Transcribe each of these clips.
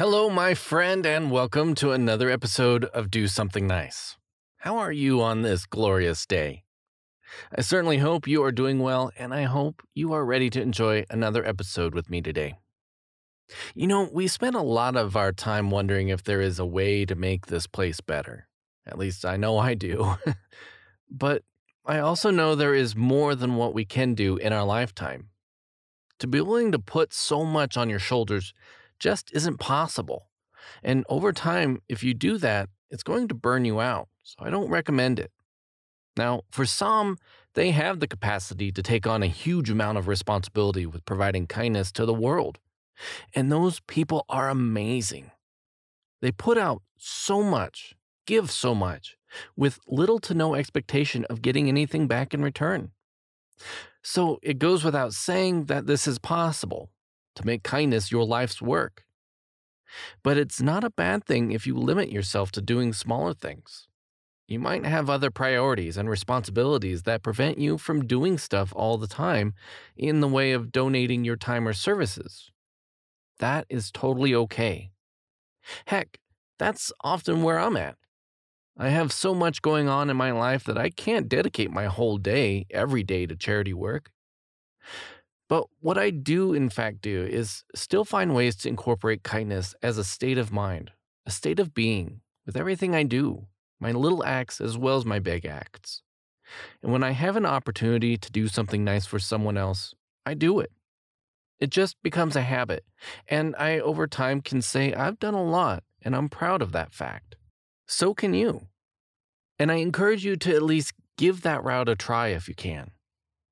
Hello, my friend, and welcome to another episode of Do Something Nice. How are you on this glorious day? I certainly hope you are doing well, and I hope you are ready to enjoy another episode with me today. You know, we spend a lot of our time wondering if there is a way to make this place better. At least I know I do. but I also know there is more than what we can do in our lifetime. To be willing to put so much on your shoulders just isn't possible. And over time, if you do that, it's going to burn you out. So I don't recommend it. Now, for some, they have the capacity to take on a huge amount of responsibility with providing kindness to the world. And those people are amazing. They put out so much, give so much, with little to no expectation of getting anything back in return. So it goes without saying that this is possible to make kindness your life's work. But it's not a bad thing if you limit yourself to doing smaller things. You might have other priorities and responsibilities that prevent you from doing stuff all the time in the way of donating your time or services. That is totally okay. Heck, that's often where I'm at. I have so much going on in my life that I can't dedicate my whole day every day to charity work. But what I do, in fact, do is still find ways to incorporate kindness as a state of mind, a state of being, with everything I do, my little acts as well as my big acts. And when I have an opportunity to do something nice for someone else, I do it. It just becomes a habit, and I, over time, can say I've done a lot, and I'm proud of that fact. So can you. And I encourage you to at least give that route a try if you can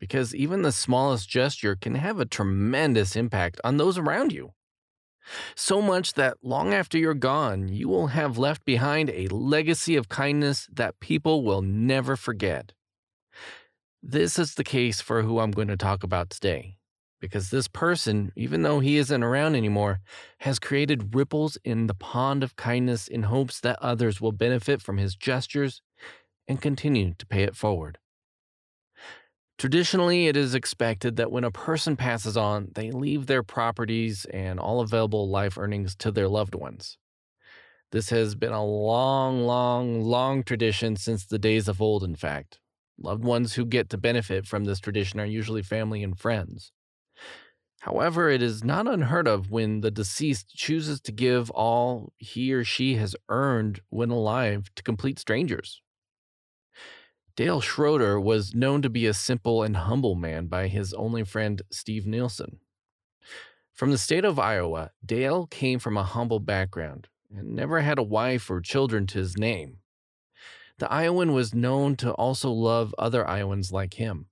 because even the smallest gesture can have a tremendous impact on those around you. So much that long after you're gone, you will have left behind a legacy of kindness that people will never forget. This is the case for who I'm going to talk about today, because this person, even though he isn't around anymore, has created ripples in the pond of kindness in hopes that others will benefit from his gestures and continue to pay it forward. Traditionally, it is expected that when a person passes on, they leave their properties and all available life earnings to their loved ones. This has been a long, long, long tradition since the days of old, in fact. Loved ones who get to benefit from this tradition are usually family and friends. However, it is not unheard of when the deceased chooses to give all he or she has earned when alive to complete strangers. Dale Schroeder was known to be a simple and humble man by his only friend, Steve Nielsen. From the state of Iowa, Dale came from a humble background and never had a wife or children to his name. The Iowan was known to also love other Iowans like him.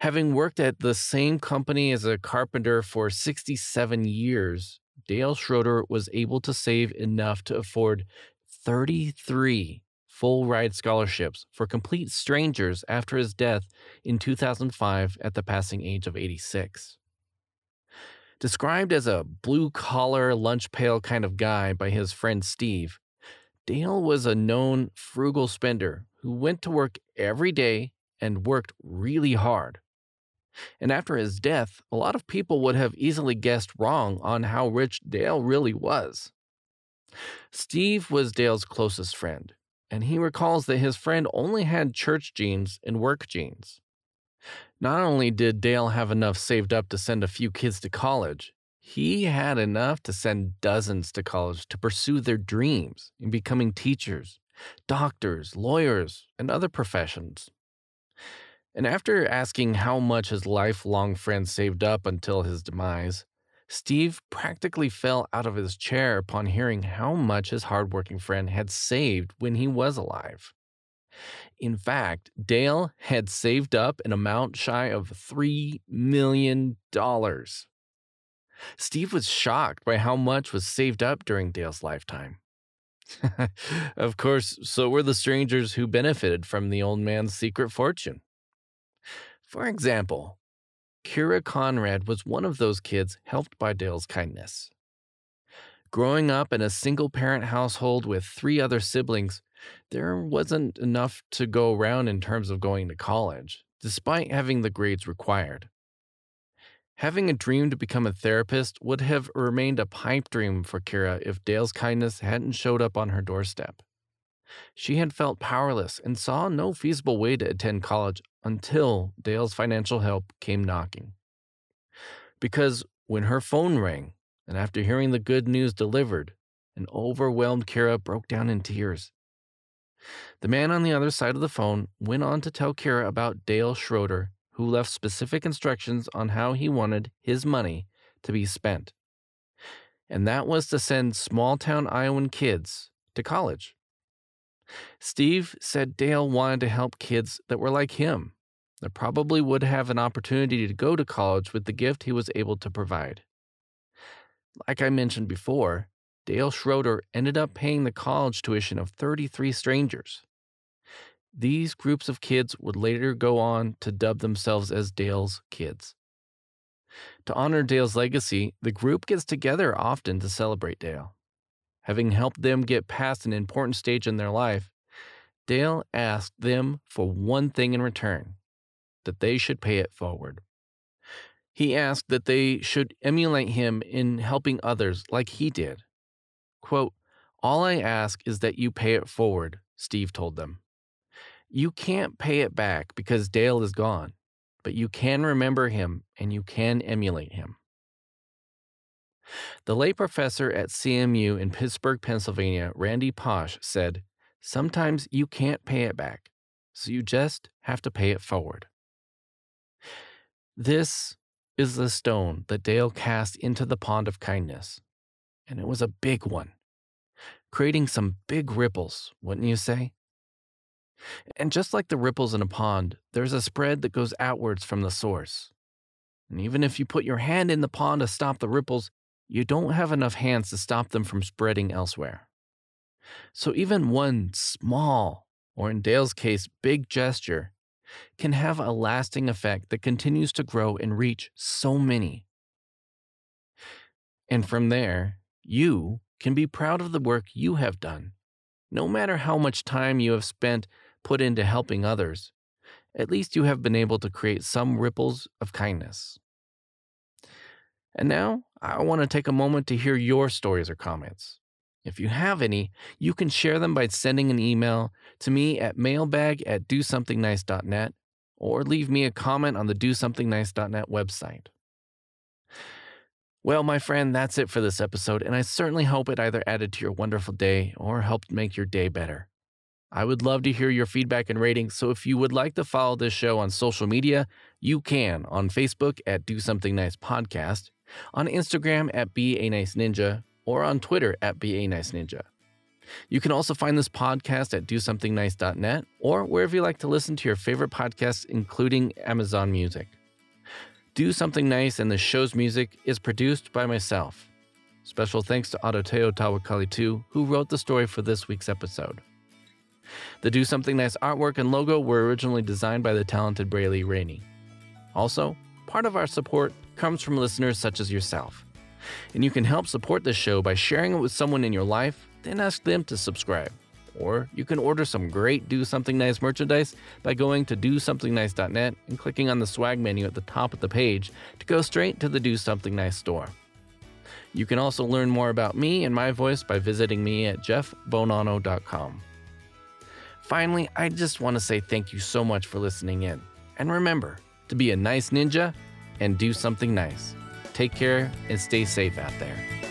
Having worked at the same company as a carpenter for 67 years, Dale Schroeder was able to save enough to afford 33 full ride scholarships for complete strangers after his death in 2005 at the passing age of 86. Described as a blue collar, lunch pail kind of guy by his friend Steve, Dale was a known frugal spender who went to work every day and worked really hard. And after his death, a lot of people would have easily guessed wrong on how rich Dale really was. Steve was Dale's closest friend, and he recalls that his friend only had church jeans and work jeans. Not only did Dale have enough saved up to send a few kids to college, he had enough to send dozens to college to pursue their dreams in becoming teachers, doctors, lawyers, and other professions. And after asking how much his lifelong friend saved up until his demise, Steve practically fell out of his chair upon hearing how much his hardworking friend had saved when he was alive. In fact, Dale had saved up an amount shy of $3 million. Steve was shocked by how much was saved up during Dale's lifetime. of course, so were the strangers who benefited from the old man's secret fortune. For example, Kira Conrad was one of those kids helped by Dale's kindness. Growing up in a single parent household with three other siblings, there wasn't enough to go around in terms of going to college, despite having the grades required. Having a dream to become a therapist would have remained a pipe dream for Kira if Dale's kindness hadn't showed up on her doorstep. She had felt powerless and saw no feasible way to attend college until Dale's financial help came knocking. Because when her phone rang, and after hearing the good news delivered, an overwhelmed Kira broke down in tears. The man on the other side of the phone went on to tell Kira about Dale Schroeder, who left specific instructions on how he wanted his money to be spent. And that was to send small town Iowan kids to college. Steve said Dale wanted to help kids that were like him, that probably would have an opportunity to go to college with the gift he was able to provide. Like I mentioned before, Dale Schroeder ended up paying the college tuition of 33 strangers. These groups of kids would later go on to dub themselves as Dale's Kids. To honor Dale's legacy, the group gets together often to celebrate Dale. Having helped them get past an important stage in their life, Dale asked them for one thing in return that they should pay it forward. He asked that they should emulate him in helping others like he did. Quote, All I ask is that you pay it forward, Steve told them. You can't pay it back because Dale is gone, but you can remember him and you can emulate him. The late professor at CMU in Pittsburgh, Pennsylvania, Randy Pausch, said, Sometimes you can't pay it back, so you just have to pay it forward. This is the stone that Dale cast into the pond of kindness, and it was a big one, creating some big ripples, wouldn't you say? And just like the ripples in a pond, there's a spread that goes outwards from the source. And even if you put your hand in the pond to stop the ripples, you don't have enough hands to stop them from spreading elsewhere. So even one small, or in Dale's case, big gesture, can have a lasting effect that continues to grow and reach so many. And from there, you can be proud of the work you have done. No matter how much time you have spent put into helping others, at least you have been able to create some ripples of kindness. And now, I want to take a moment to hear your stories or comments. If you have any, you can share them by sending an email to me at mailbag at dosomethingnice.net or leave me a comment on the dosomethingnice.net website. Well, my friend, that's it for this episode, and I certainly hope it either added to your wonderful day or helped make your day better. I would love to hear your feedback and ratings, so if you would like to follow this show on social media, you can on Facebook at Do Something Nice Podcast, on Instagram at Be a Nice Ninja, or on Twitter at Be a Nice Ninja. You can also find this podcast at dosomethingnice.net or wherever you like to listen to your favorite podcasts, including Amazon Music. Do Something Nice and the show's music is produced by myself. Special thanks to Adoteo Tawakali too, who wrote the story for this week's episode. The Do Something Nice artwork and logo were originally designed by the talented Braylee Rainey. Also, part of our support comes from listeners such as yourself. And you can help support this show by sharing it with someone in your life, then ask them to subscribe. Or you can order some great Do Something Nice merchandise by going to dosomethingnice.net and clicking on the swag menu at the top of the page to go straight to the Do Something Nice store. You can also learn more about me and my voice by visiting me at jeffbonanno.com. Finally, I just want to say thank you so much for listening in. And remember to be a nice ninja and do something nice. Take care and stay safe out there.